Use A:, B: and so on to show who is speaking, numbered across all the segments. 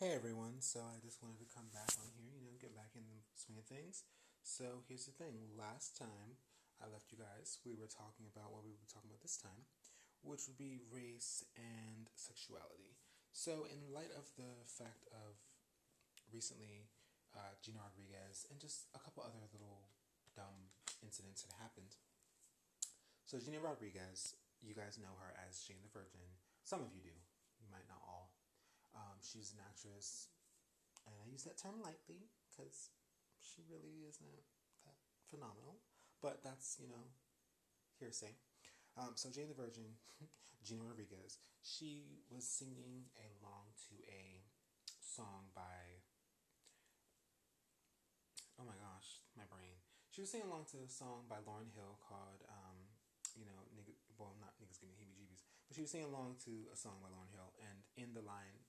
A: Hey everyone, so I just wanted to come back on here, you know, get back in the swing of things. So here's the thing last time I left you guys, we were talking about what we were talking about this time, which would be race and sexuality. So, in light of the fact of recently uh, Gina Rodriguez and just a couple other little dumb incidents that happened. So, Gina Rodriguez, you guys know her as Jane the Virgin. Some of you do, you might not all. Um, she's an actress, and I use that term lightly because she really isn't that phenomenal. But that's, you know, hearsay. Um, so Jane the Virgin, Gina Rodriguez, she was singing along to a song by, oh my gosh, my brain. She was singing along to a song by Lauryn Hill called, um, you know, nigga, well, not niggas give me heebie-jeebies, but she was singing along to a song by Lauryn Hill, and in the line,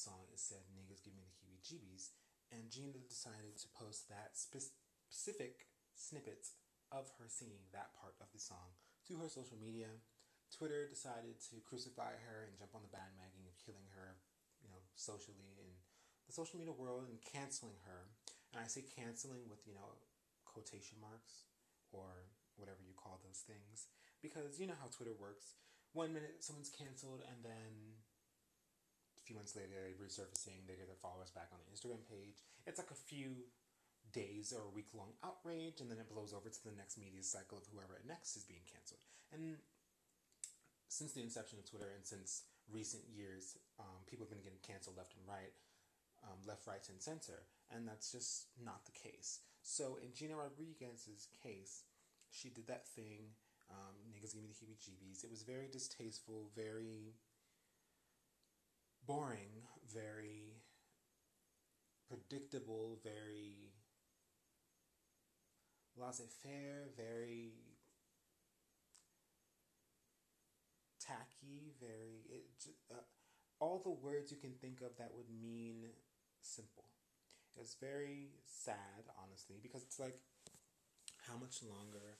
A: song it said niggas give me the heebie jeebies and Gina decided to post that spe- specific snippets of her singing that part of the song to her social media. Twitter decided to crucify her and jump on the bandwagon of killing her, you know, socially in the social media world and canceling her. And I say canceling with, you know, quotation marks or whatever you call those things because you know how Twitter works. One minute someone's canceled and then few months later, resurfacing. They get their followers back on the Instagram page. It's like a few days or a week long outrage, and then it blows over to the next media cycle of whoever next is being canceled. And since the inception of Twitter and since recent years, um, people have been getting canceled left and right, um, left, right, and center, and that's just not the case. So in Gina Rodriguez's case, she did that thing. Um, niggas give me the heebie-jeebies. It was very distasteful, very boring, very predictable, very laissez faire, very tacky, very. It, uh, all the words you can think of that would mean simple. It's very sad, honestly, because it's like, how much longer?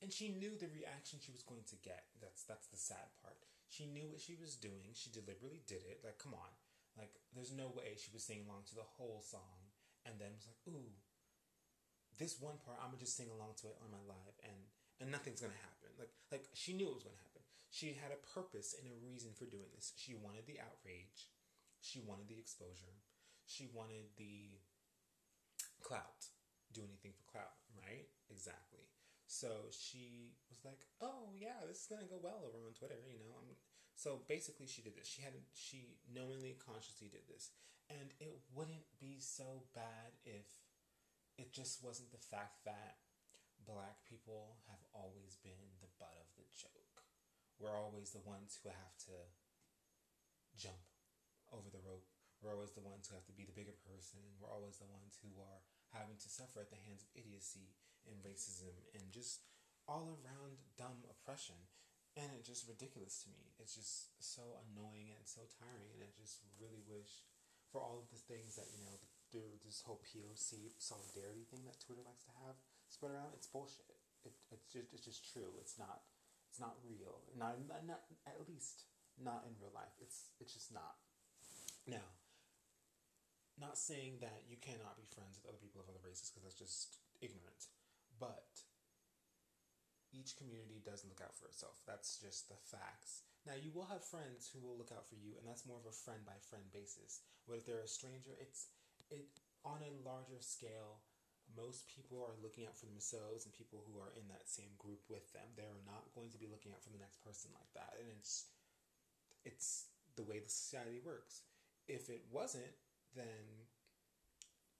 A: And she knew the reaction she was going to get. That's that's the sad part. She knew what she was doing. She deliberately did it. Like, come on. Like, there's no way she was singing along to the whole song and then was like, ooh, this one part, I'm gonna just sing along to it on my live and and nothing's gonna happen. Like like she knew it was gonna happen. She had a purpose and a reason for doing this. She wanted the outrage. She wanted the exposure. She wanted the clout. Do anything for clout, right? Exactly. So she was like, "Oh yeah, this is gonna go well over on Twitter," you know. I'm, so basically, she did this. She had she knowingly, consciously did this, and it wouldn't be so bad if it just wasn't the fact that black people have always been the butt of the joke. We're always the ones who have to jump over the rope. We're always the ones who have to be the bigger person. We're always the ones who are having to suffer at the hands of idiocy and racism and just all around dumb oppression. And it's just ridiculous to me. It's just so annoying and so tiring. And I just really wish for all of the things that, you know, through this whole POC solidarity thing that Twitter likes to have spread around, it's bullshit. It, it's just it's just true. It's not it's not real. Not, not at least not in real life. It's it's just not. Now, not saying that you cannot be friends with other people of other races because that's just ignorant. But each community does look out for itself. That's just the facts. Now, you will have friends who will look out for you, and that's more of a friend by friend basis. But if they're a stranger, it's it on a larger scale. Most people are looking out for themselves and people who are in that same group with them. They're not going to be looking out for the next person like that, and it's it's the way the society works. If it wasn't, then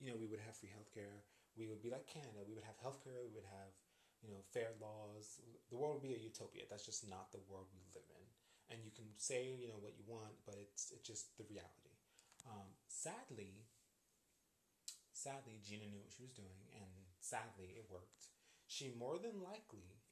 A: you know we would have free healthcare. We would be like Canada. We would have healthcare. We would have you know fair laws. The world would be a utopia. That's just not the world we live in. And you can say you know what you want, but it's it's just the reality. Um, sadly, sadly, Gina knew what she was doing, and sadly, it worked. She more than likely,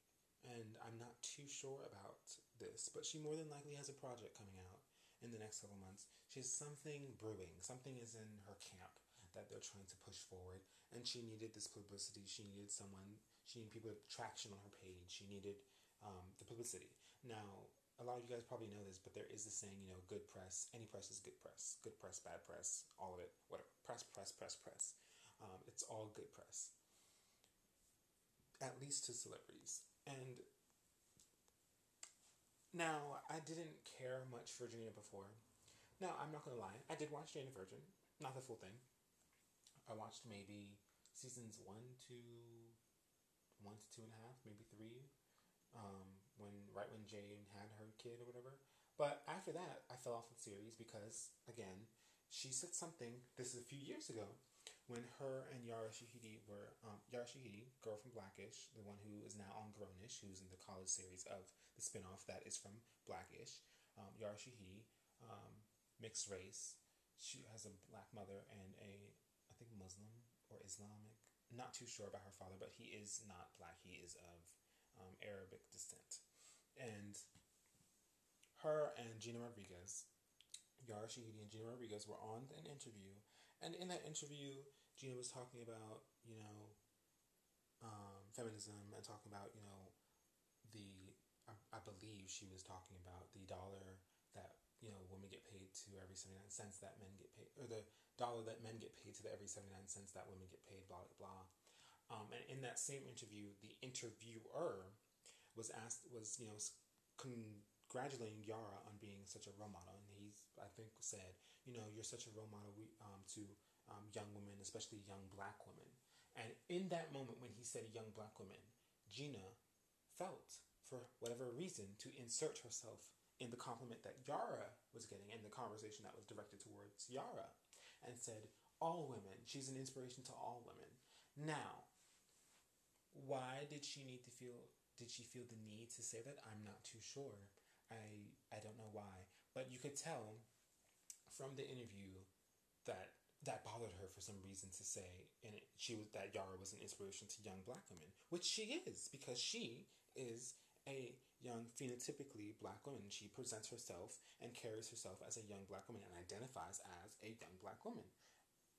A: and I'm not too sure about this, but she more than likely has a project coming out in the next couple months. She has something brewing. Something is in her camp that they're trying to push forward. And she needed this publicity. She needed someone, she needed people with traction on her page. She needed um, the publicity. Now, a lot of you guys probably know this, but there is this saying, you know, good press, any press is good press, good press, bad press, all of it, whatever, press, press, press, press. Um, it's all good press, at least to celebrities. And now, I didn't care much for Jane before. Now, I'm not gonna lie, I did watch Jane the Virgin, not the full thing. I watched maybe seasons one to one to two and a half, maybe three, um, when right when Jane had her kid or whatever. But after that, I fell off the series because again, she said something. This is a few years ago when her and Yara Shahidi were um, Yara Shahidi, girl from Blackish, the one who is now on Grownish, who's in the college series of the spinoff that is from Blackish. Um, Yara Shahidi, um, mixed race. She has a black mother and a think Muslim or Islamic. Not too sure about her father, but he is not black. He is of um, Arabic descent. And her and Gina Rodriguez, Yara Shahidi and Gina Rodriguez were on an interview. And in that interview, Gina was talking about, you know, um, feminism and talking about, you know, the, I, I believe she was talking about the dollar that, you know, women get paid to every 79 cents that men get paid, or the dollar that men get paid to the every 79 cents that women get paid, blah, blah, blah. Um, and in that same interview, the interviewer was asked, was, you know, congratulating Yara on being such a role model. And he's, I think, said, you know, you're such a role model um, to um, young women, especially young black women. And in that moment when he said young black women, Gina felt, for whatever reason, to insert herself in the compliment that Yara was getting in the conversation that was directed towards Yara and said, all women, she's an inspiration to all women. Now, why did she need to feel did she feel the need to say that? I'm not too sure. I I don't know why, but you could tell from the interview that that bothered her for some reason to say, and she was that Yara was an inspiration to young black women, which she is because she is a young phenotypically black woman. She presents herself and carries herself as a young black woman and identifies as a young black woman.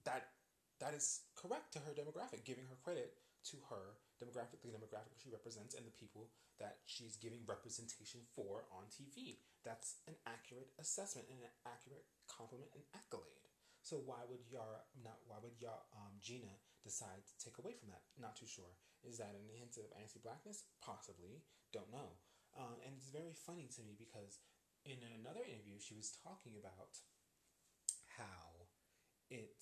A: That that is correct to her demographic, giving her credit to her demographic, the demographic she represents, and the people that she's giving representation for on TV. That's an accurate assessment and an accurate compliment and accolade. So why would Yara not? Why would Yara, um, Gina decide to take away from that? Not too sure. Is that an hint of anti-blackness? Possibly. Don't know. Um, and it's very funny to me because in another interview she was talking about how it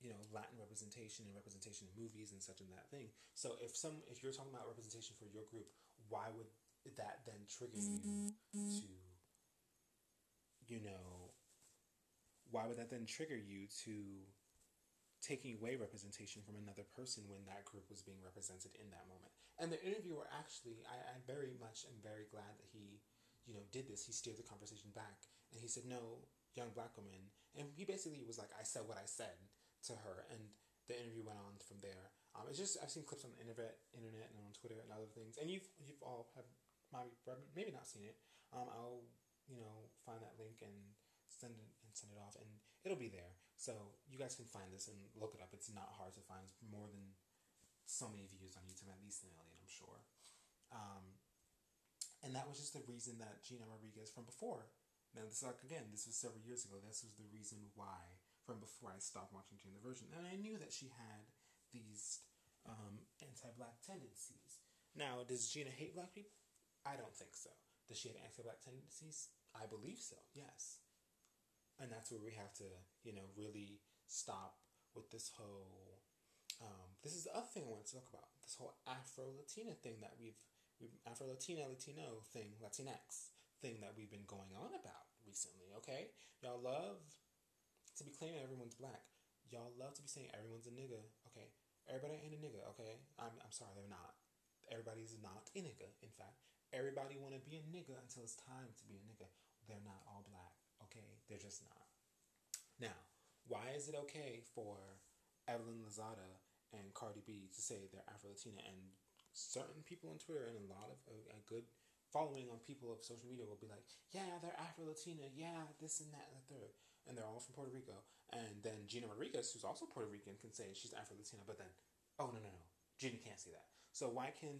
A: you know Latin representation and representation in movies and such and that thing. So if some if you're talking about representation for your group, why would that then trigger you to you know why would that then trigger you to taking away representation from another person when that group was being represented in that moment. And the interviewer actually, I, I very much am very glad that he, you know, did this. He steered the conversation back and he said, no, young black woman. And he basically was like, I said what I said to her, and the interview went on from there. Um, it's just I've seen clips on the internet, internet, and on Twitter and other things, and you've you've all have maybe maybe not seen it. Um, I'll you know find that link and send it and send it off, and it'll be there. So you guys can find this and look it up. It's not hard to find. It's more than so many views on YouTube, at least a million, I'm sure. Um, and that was just the reason that Gina Rodriguez from before. Now this like again, this was several years ago. This was the reason why from before I stopped watching Jane the Virgin, and I knew that she had these um, anti-black tendencies. Now, does Gina hate black people? I don't think so. Does she have anti-black tendencies? I believe so. Yes, and that's where we have to, you know, really stop with this whole. Um, this is the other thing I want to talk about. This whole Afro Latina thing that we've, we've Afro Latina Latino thing, Latinx thing that we've been going on about recently. Okay, y'all love to be claiming everyone's black. Y'all love to be saying everyone's a nigga. Okay, everybody ain't a nigga. Okay, I'm I'm sorry, they're not. Everybody's not a nigga. In fact, everybody want to be a nigga until it's time to be a nigga. They're not all black. Okay, they're just not. Now, why is it okay for Evelyn Lozada and Cardi B to say they're Afro Latina and certain people on Twitter and a lot of a, a good following on people of social media will be like, yeah, they're Afro Latina, yeah, this and that and the third and they're all from Puerto Rico. And then Gina Rodriguez, who's also Puerto Rican, can say she's Afro Latina, but then, oh no no no, Gina can't say that. So why can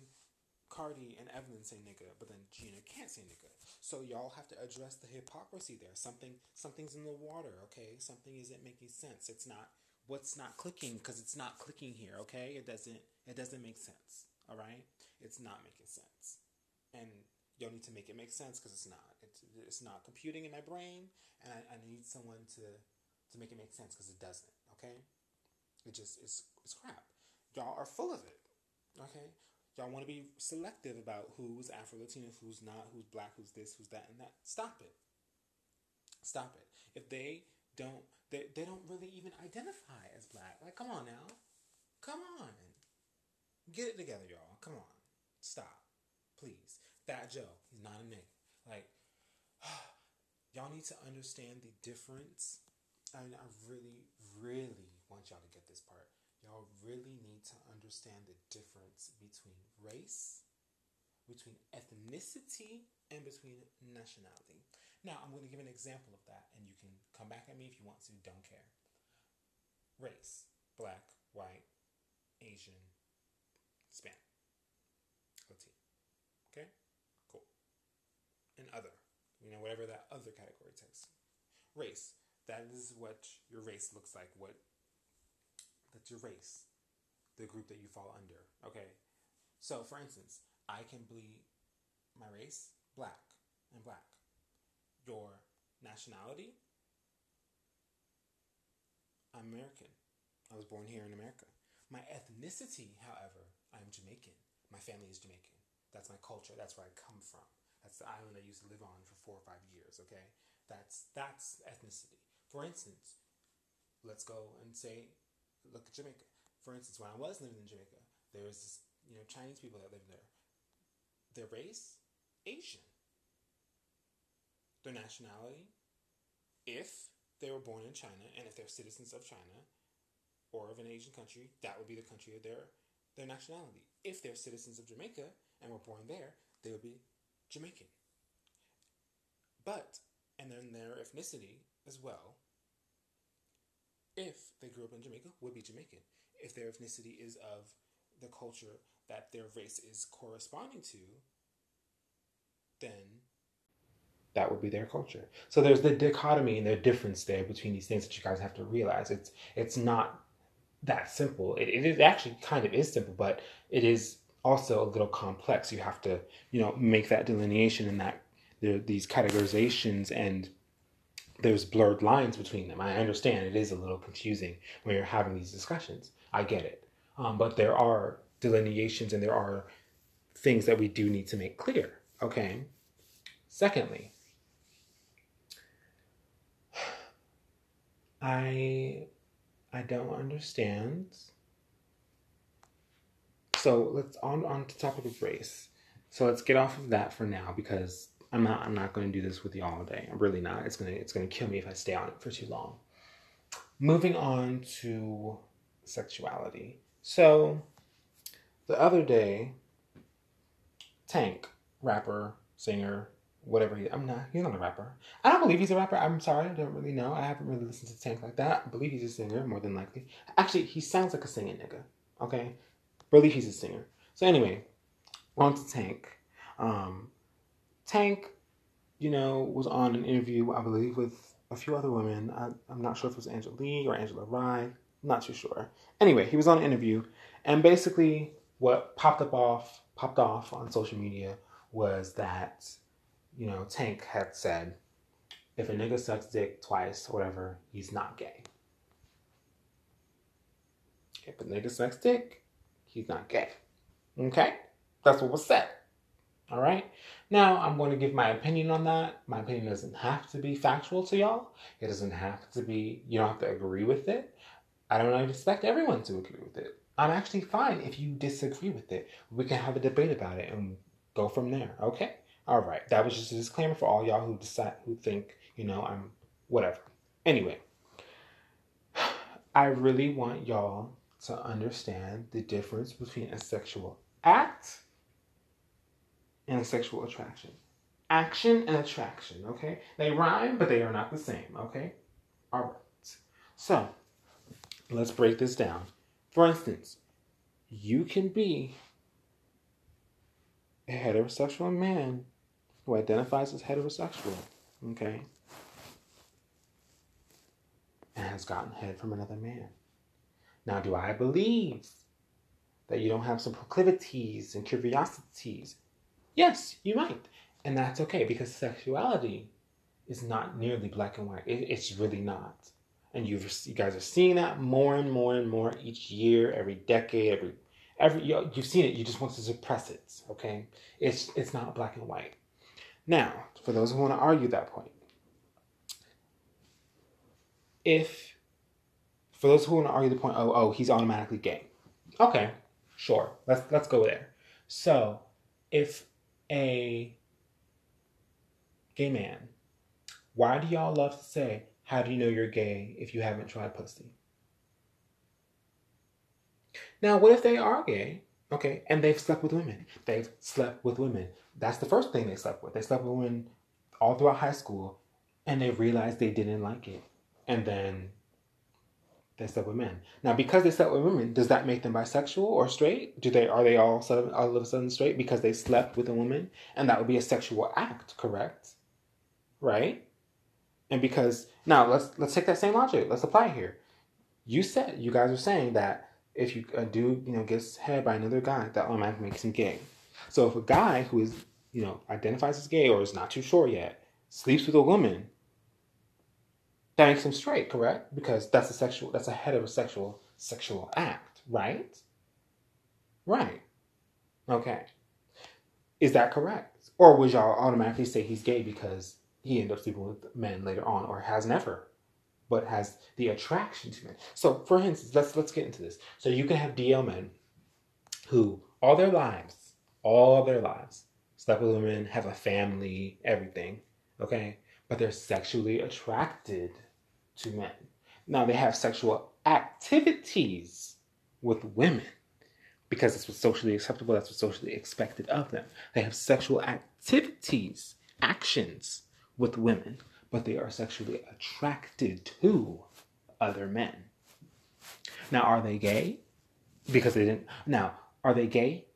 A: Cardi and Evelyn say nigga, but then Gina can't say nigga. So y'all have to address the hypocrisy there. Something something's in the water, okay? Something isn't making sense. It's not what's not clicking because it's not clicking here, okay? It doesn't it doesn't make sense. All right? It's not making sense. And y'all need to make it make sense because it's not. It's it's not computing in my brain and I, I need someone to to make it make sense because it doesn't, okay? It just it's it's crap. Y'all are full of it. Okay? Y'all want to be selective about who's Afro Latino, who's not, who's black, who's this, who's that, and that. Stop it. Stop it. If they don't, they, they don't really even identify as black. Like, come on now. Come on. Get it together, y'all. Come on. Stop. Please. That Joe, he's not a nigga. Like, y'all need to understand the difference. I mean, I really, really want y'all to get this part y'all really need to understand the difference between race, between ethnicity, and between nationality. Now, I'm going to give an example of that, and you can come back at me if you want to, don't care. Race black, white, Asian, Hispanic, Latino. Okay? Cool. And other, you know, whatever that other category takes. Race, that is what your race looks like, what that's your race, the group that you fall under. Okay. So, for instance, I can be my race black and black. Your nationality, I'm American. I was born here in America. My ethnicity, however, I'm Jamaican. My family is Jamaican. That's my culture. That's where I come from. That's the island I used to live on for four or five years. Okay, that's that's ethnicity. For instance, let's go and say look at Jamaica. For instance, when I was living in Jamaica, there was this, you know Chinese people that lived there. Their race, Asian. Their nationality, if they were born in China and if they're citizens of China or of an Asian country, that would be the country of their their nationality. If they're citizens of Jamaica and were born there, they would be Jamaican. But and then their ethnicity as well if they grew up in Jamaica, would be Jamaican. If their ethnicity is of the culture that their race is corresponding to, then that would be their culture. So there's the dichotomy and the difference there between these things that you guys have to realize. It's it's not that simple. It, it actually kind of is simple, but it is also a little complex. You have to, you know, make that delineation and that there these categorizations and there's blurred lines between them. I understand it is a little confusing when you're having these discussions. I get it. Um, but there are delineations and there are things that we do need to make clear. Okay. Secondly, I I don't understand. So let's on on to topic of race. So let's get off of that for now because I'm not I'm not going to do this with you all day. I'm really not. It's gonna it's gonna kill me if I stay on it for too long. Moving on to sexuality. So the other day, Tank, rapper, singer, whatever he I'm not he's not a rapper. I don't believe he's a rapper. I'm sorry, I don't really know. I haven't really listened to Tank like that. I believe he's a singer, more than likely. Actually, he sounds like a singing nigga. Okay? believe he's a singer. So anyway, on to Tank. Um, Tank, you know, was on an interview, I believe, with a few other women. I, am not sure if it was Angela Yee or Angela Rye. Not too sure. Anyway, he was on an interview, and basically, what popped up off popped off on social media was that, you know, Tank had said, if a nigga sucks dick twice or whatever, he's not gay. If a nigga sucks dick, he's not gay. Okay? That's what was said. All right. Now I'm going to give my opinion on that. My opinion doesn't have to be factual to y'all. It doesn't have to be, you don't have to agree with it. I don't expect everyone to agree with it. I'm actually fine if you disagree with it. We can have a debate about it and go from there. Okay? All right. That was just a disclaimer for all y'all who decide who think, you know, I'm whatever. Anyway, I really want y'all to understand the difference between a sexual act and sexual attraction. Action and attraction, okay? They rhyme, but they are not the same, okay? All right. So, let's break this down. For instance, you can be a heterosexual man who identifies as heterosexual, okay, and has gotten head from another man. Now, do I believe that you don't have some proclivities and curiosities? Yes, you might. And that's okay because sexuality is not nearly black and white. It, it's really not. And you guys are seeing that more and more and more each year, every decade, every every you, you've seen it. You just want to suppress it. Okay, it's it's not black and white. Now, for those who want to argue that point, if for those who want to argue the point, oh oh he's automatically gay. Okay, sure. Let's let's go there. So, if a gay man, why do y'all love to say, "How do you know you're gay if you haven't tried pussy"? Now, what if they are gay? Okay, and they've slept with women. They've slept with women. That's the first thing they slept with. They slept with women all throughout high school, and they realized they didn't like it, and then they slept with men. Now, because they slept with women, does that make them bisexual or straight? Do they are they all sudden, all of a sudden straight because they slept with a woman, and that would be a sexual act, correct? Right? And because now let's let's take that same logic. Let's apply it here. You said you guys are saying that if you a dude you know gets head by another guy, that automatically makes him gay. So if a guy who is you know identifies as gay or is not too sure yet sleeps with a woman, that makes him straight, correct? Because that's a sexual that's a heterosexual sexual act, right? Right. Okay. Is that correct? Or would y'all automatically say he's gay because he ended up sleeping with men later on or has never? but has the attraction to men. So, for instance, let's let's get into this. So you can have DL men who all their lives, all their lives, slept with women, have a family, everything, okay, but they're sexually attracted to men. Now they have sexual activities with women because that's what's socially acceptable, that's what's socially expected of them. They have sexual activities, actions with women but they are sexually attracted to other men. Now, are they gay? Because they didn't. Now, are they gay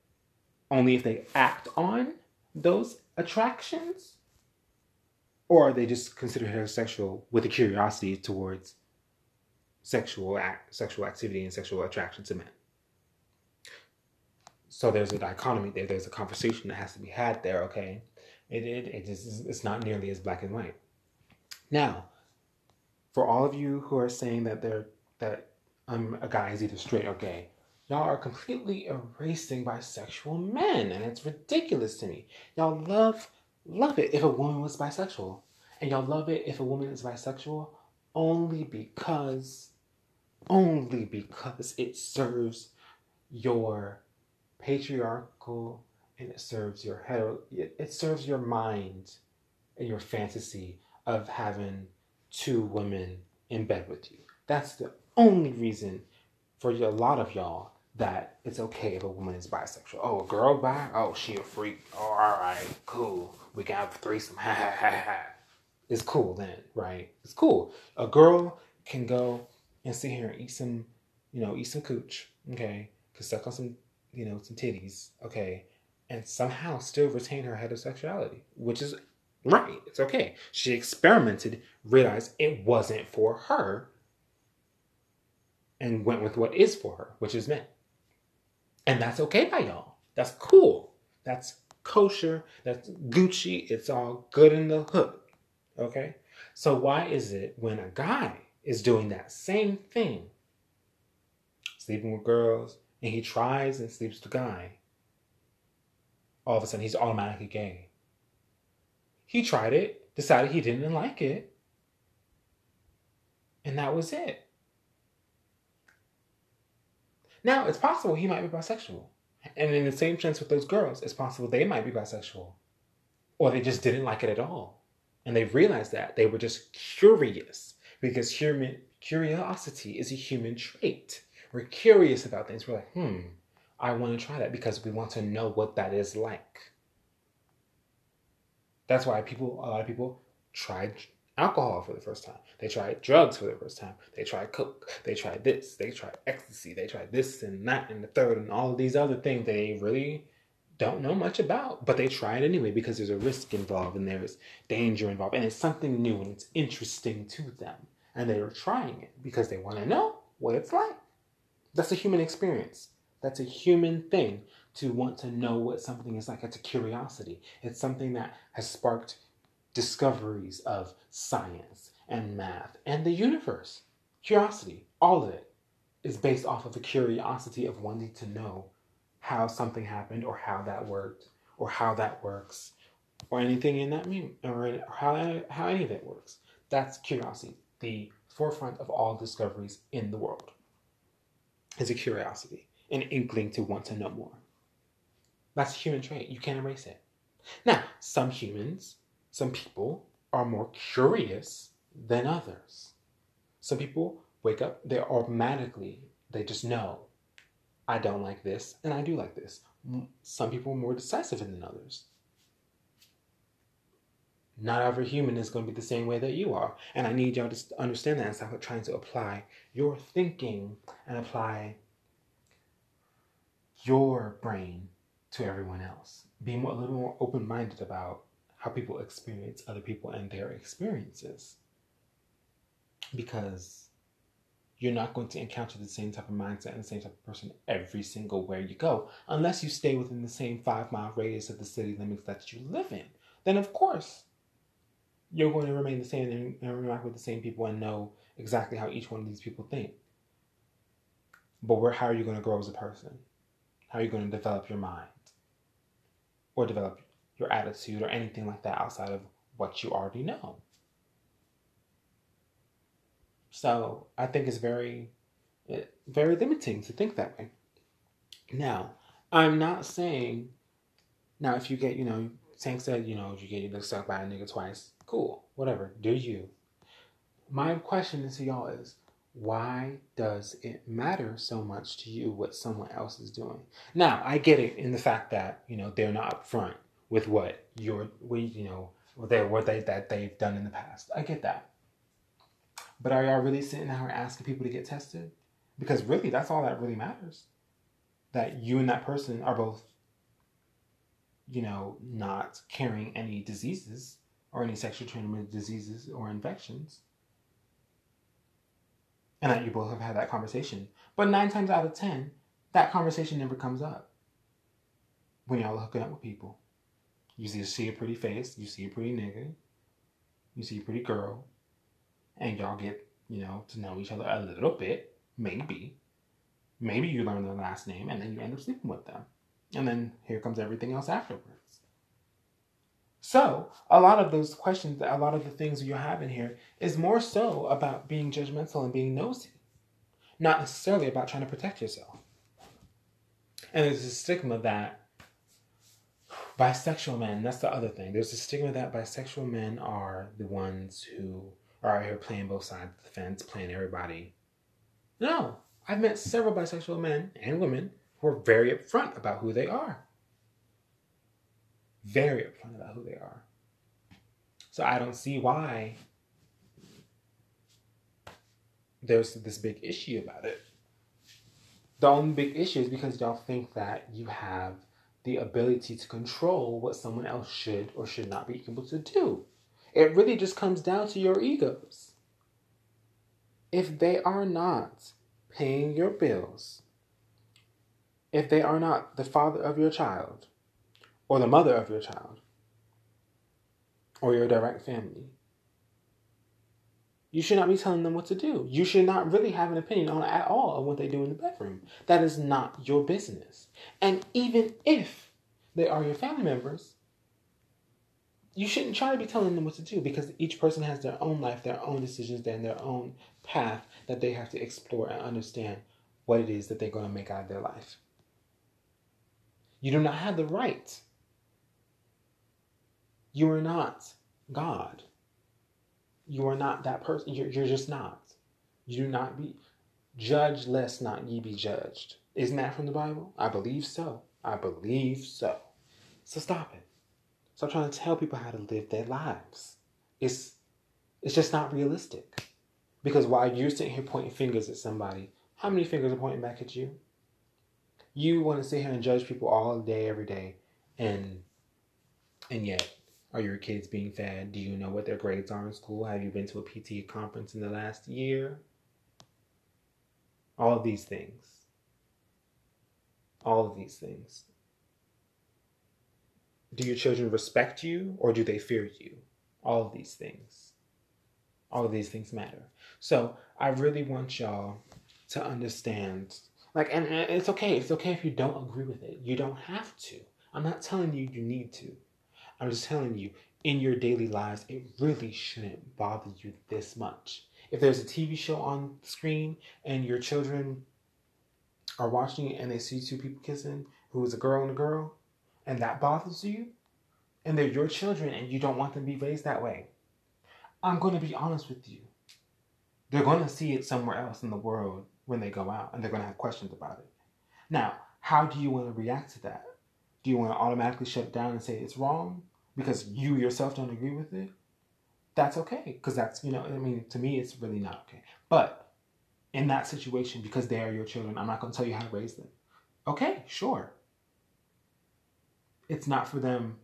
A: only if they act on those attractions? Or they just considered heterosexual with a curiosity towards sexual act, sexual activity and sexual attraction to men? So there's a dichotomy there. There's a conversation that has to be had there. Okay, it it, it is, it's not nearly as black and white. Now, for all of you who are saying that they're that um, a guy is either straight or gay, y'all are completely erasing bisexual men, and it's ridiculous to me. Y'all love love it if a woman was bisexual, and y'all love it if a woman is bisexual only because only because it serves your patriarchal and it serves your hetero it serves your mind and your fantasy of having two women in bed with you. That's the only reason for a lot of y'all that it's okay if a woman is bisexual. Oh, a girl bi? Oh, she a freak. Oh, all right, cool. We can have a threesome. It's cool then, right? It's cool. A girl can go and sit here and eat some, you know, eat some cooch, okay? Can suck on some, you know, some titties, okay? And somehow still retain her heterosexuality, which is Right, it's okay. She experimented, realized it wasn't for her, and went with what is for her, which is men. And that's okay by y'all. That's cool. That's kosher. That's Gucci. It's all good in the hood. Okay? So, why is it when a guy is doing that same thing, sleeping with girls, and he tries and sleeps with a guy, all of a sudden he's automatically gay? He tried it, decided he didn't like it, and that was it. Now, it's possible he might be bisexual. And in the same sense with those girls, it's possible they might be bisexual. Or they just didn't like it at all. And they realized that. They were just curious. Because human curiosity is a human trait. We're curious about things. We're like, hmm, I want to try that because we want to know what that is like. That's why people, a lot of people tried alcohol for the first time. They tried drugs for the first time. They tried coke. They tried this. They tried ecstasy. They tried this and that and the third and all of these other things. They really don't know much about, but they try it anyway because there's a risk involved and there's danger involved and it's something new and it's interesting to them. And they're trying it because they want to know what it's like. That's a human experience. That's a human thing to want to know what something is like. It's a curiosity. It's something that has sparked discoveries of science and math and the universe. Curiosity, all of it, is based off of the curiosity of wanting to know how something happened or how that worked or how that works or anything in that mean or how how any of it works. That's curiosity, the forefront of all discoveries in the world. Is a curiosity, an inkling to want to know more. That's a human trait. You can't erase it. Now, some humans, some people are more curious than others. Some people wake up, they automatically, they just know I don't like this, and I do like this. Some people are more decisive than others. Not every human is going to be the same way that you are. And I need y'all to understand that and stop trying to apply your thinking and apply your brain to everyone else. Be more, a little more open minded about how people experience other people and their experiences. Because you're not going to encounter the same type of mindset and the same type of person every single where you go, unless you stay within the same five mile radius of the city limits that you live in. Then, of course, you're going to remain the same and interact with the same people and know exactly how each one of these people think. But where, how are you going to grow as a person? How are you going to develop your mind? Or develop your attitude or anything like that outside of what you already know? So I think it's very, eh, very limiting to think that way. Now, I'm not saying, now if you get, you know, Tank said, you know, you get your sucked by a nigga twice, cool, whatever, do you. My question to y'all is, why does it matter so much to you what someone else is doing? Now, I get it in the fact that, you know, they're not upfront with what you're, we, you know, what they, what they, that they've done in the past. I get that. But are y'all really sitting here asking people to get tested? Because really, that's all that really matters. That you and that person are both, you know, not carrying any diseases or any sexually transmitted diseases or infections. And that you both have had that conversation. But nine times out of ten, that conversation never comes up when y'all hooking up with people. You see a pretty face, you see a pretty nigga, you see a pretty girl, and y'all get, you know, to know each other a little bit, maybe. Maybe you learn their last name and then you end up sleeping with them. And then here comes everything else afterwards. So, a lot of those questions, a lot of the things you have in here is more so about being judgmental and being nosy, not necessarily about trying to protect yourself. And there's a stigma that bisexual men, that's the other thing. There's a stigma that bisexual men are the ones who are out here playing both sides of the fence, playing everybody. No, I've met several bisexual men and women who are very upfront about who they are. Very upfront about who they are. So I don't see why there's this big issue about it. The only big issue is because y'all think that you have the ability to control what someone else should or should not be able to do. It really just comes down to your egos. If they are not paying your bills, if they are not the father of your child, or the mother of your child, or your direct family, you should not be telling them what to do. You should not really have an opinion on at all on what they do in the bedroom. That is not your business. And even if they are your family members, you shouldn't try to be telling them what to do because each person has their own life, their own decisions, and their own path that they have to explore and understand what it is that they're going to make out of their life. You do not have the right. You are not God. You are not that person. You're, you're just not. You do not be. Judge lest not ye be judged. Isn't that from the Bible? I believe so. I believe so. So stop it. Stop trying to tell people how to live their lives. It's it's just not realistic. Because while you're sitting here pointing fingers at somebody, how many fingers are pointing back at you? You want to sit here and judge people all day, every day, And and yet, are your kids being fed? Do you know what their grades are in school? Have you been to a PTA conference in the last year? All of these things. All of these things. Do your children respect you or do they fear you? All of these things. All of these things matter. So I really want y'all to understand. Like, and, and it's okay. It's okay if you don't agree with it. You don't have to. I'm not telling you you need to. I'm just telling you, in your daily lives, it really shouldn't bother you this much. If there's a TV show on screen and your children are watching it and they see two people kissing, who is a girl and a girl, and that bothers you, and they're your children and you don't want them to be raised that way, I'm going to be honest with you. They're going to see it somewhere else in the world when they go out and they're going to have questions about it. Now, how do you want to react to that? Do you want to automatically shut down and say it's wrong because you yourself don't agree with it? That's okay because that's, you know, I mean, to me, it's really not okay. But in that situation, because they are your children, I'm not going to tell you how to raise them. Okay, sure. It's not for them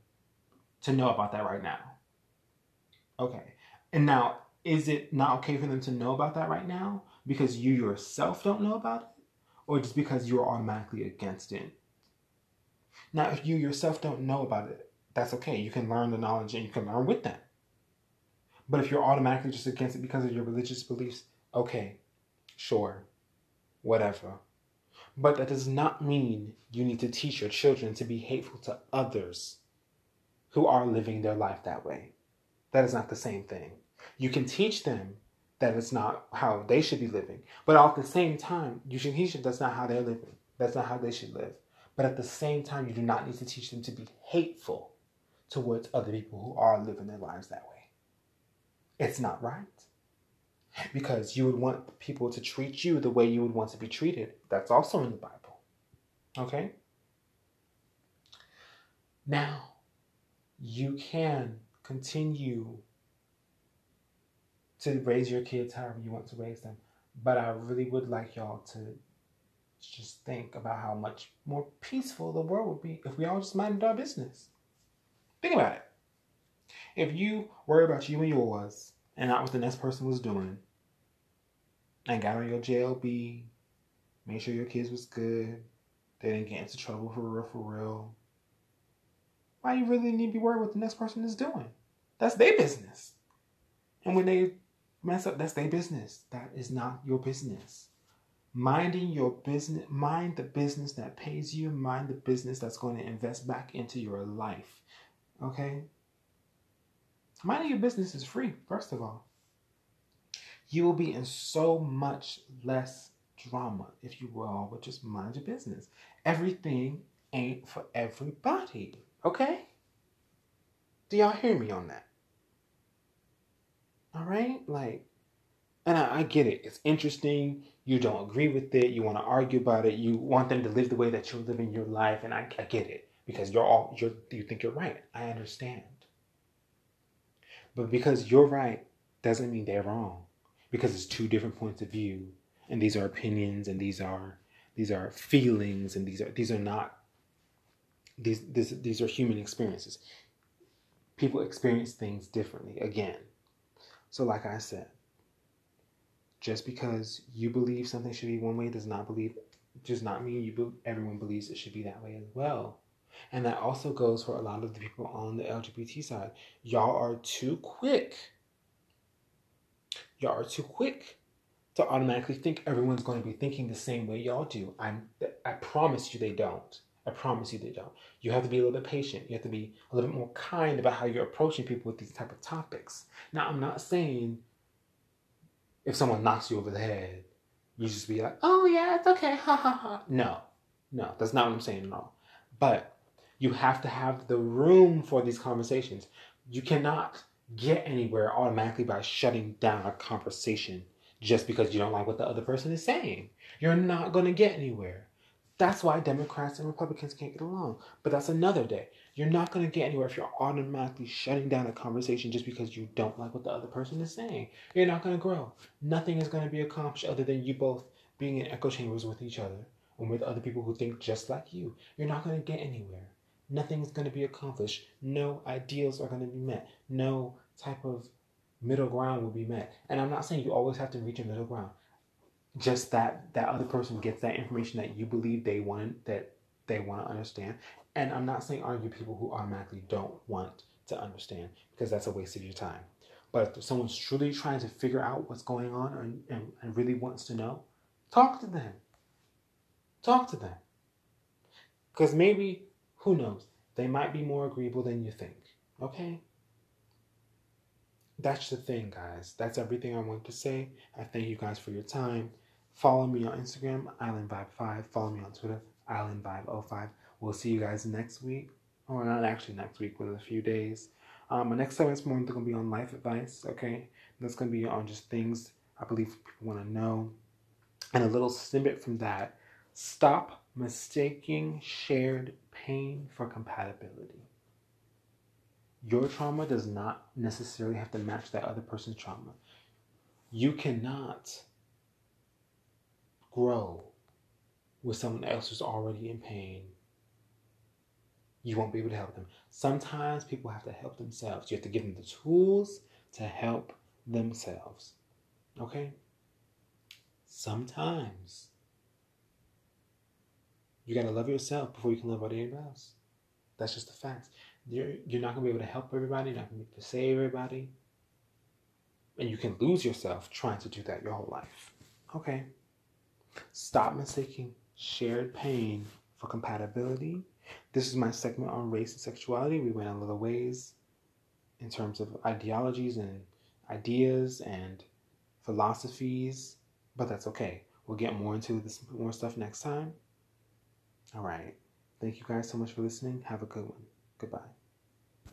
A: to know about that right now. Okay. And now, is it not okay for them to know about that right now because you yourself don't know about it? Or just because you're automatically against it? Now, if you yourself don't know about it, that's okay. You can learn the knowledge and you can learn with them. But if you're automatically just against it because of your religious beliefs, okay, sure, whatever. But that does not mean you need to teach your children to be hateful to others who are living their life that way. That is not the same thing. You can teach them that it's not how they should be living, but at the same time, you should teach them that's not how they're living. That's not how they should live. But at the same time, you do not need to teach them to be hateful towards other people who are living their lives that way. It's not right. Because you would want people to treat you the way you would want to be treated. That's also in the Bible. Okay? Now, you can continue to raise your kids however you want to raise them. But I really would like y'all to just think about how much more peaceful the world would be if we all just minded our business. Think about it. If you worry about you and yours and not what the next person was doing, and got on your JLB, made sure your kids was good, they didn't get into trouble for real, for real. Why you really need to be worried what the next person is doing? That's their business. And when they mess up, that's their business. That is not your business. Minding your business, mind the business that pays you, mind the business that's going to invest back into your life. Okay? Minding your business is free, first of all. You will be in so much less drama if you all would just mind your business. Everything ain't for everybody. Okay? Do y'all hear me on that? All right? Like, and I, I, get it. It's interesting. You don't agree with it. You want to argue about it. You want them to live the way that you're living your life. And I, I get it because you're all, you're, you think you're right. I understand. But because you're right doesn't mean they're wrong because it's two different points of view and these are opinions and these are these are feelings and these are these are not these this, these are human experiences people experience things differently again so like i said just because you believe something should be one way does not believe does not mean you be, everyone believes it should be that way as well and that also goes for a lot of the people on the lgbt side y'all are too quick y'all are too quick to automatically think everyone's going to be thinking the same way y'all do. I'm, I promise you they don't. I promise you they don't. You have to be a little bit patient. You have to be a little bit more kind about how you're approaching people with these type of topics. Now, I'm not saying if someone knocks you over the head, you just be like, oh yeah, it's okay, ha ha ha. No, no, that's not what I'm saying at all. But you have to have the room for these conversations. You cannot get anywhere automatically by shutting down a conversation just because you don't like what the other person is saying. You're not going to get anywhere. That's why Democrats and Republicans can't get along. But that's another day. You're not going to get anywhere if you're automatically shutting down a conversation just because you don't like what the other person is saying. You're not going to grow. Nothing is going to be accomplished other than you both being in echo chambers with each other and with other people who think just like you. You're not going to get anywhere. Nothing's going to be accomplished. No ideals are going to be met. No type of middle ground will be met. And I'm not saying you always have to reach a middle ground. Just that that other person gets that information that you believe they want that they want to understand. And I'm not saying argue people who automatically don't want to understand because that's a waste of your time. But if someone's truly trying to figure out what's going on and, and, and really wants to know, talk to them. Talk to them. Because maybe, who knows, they might be more agreeable than you think. Okay? That's the thing, guys. That's everything I want to say. I thank you guys for your time. Follow me on Instagram, Island Vibe 5. Follow me on Twitter, Island Vibe 05. We'll see you guys next week. Or not actually next week, but in a few days. Um, my next segment's more going to be on life advice, okay? That's going to be on just things I believe people want to know. And a little snippet from that. Stop mistaking shared pain for compatibility. Your trauma does not necessarily have to match that other person's trauma. You cannot grow with someone else who's already in pain. You won't be able to help them. Sometimes people have to help themselves. You have to give them the tools to help themselves. Okay? Sometimes you got to love yourself before you can love anybody else. That's just the facts. You're, you're not to be able to help everybody, you're not to be able to save everybody. And you can lose yourself trying to do that your whole life. Okay? Stop mistaking shared pain for compatibility. This is my segment on race and sexuality. We went a little ways in terms of ideologies and ideas and philosophies, but that's okay. We'll get more into this more stuff next time. All right. Thank you guys so much for listening. Have a good one. Goodbye.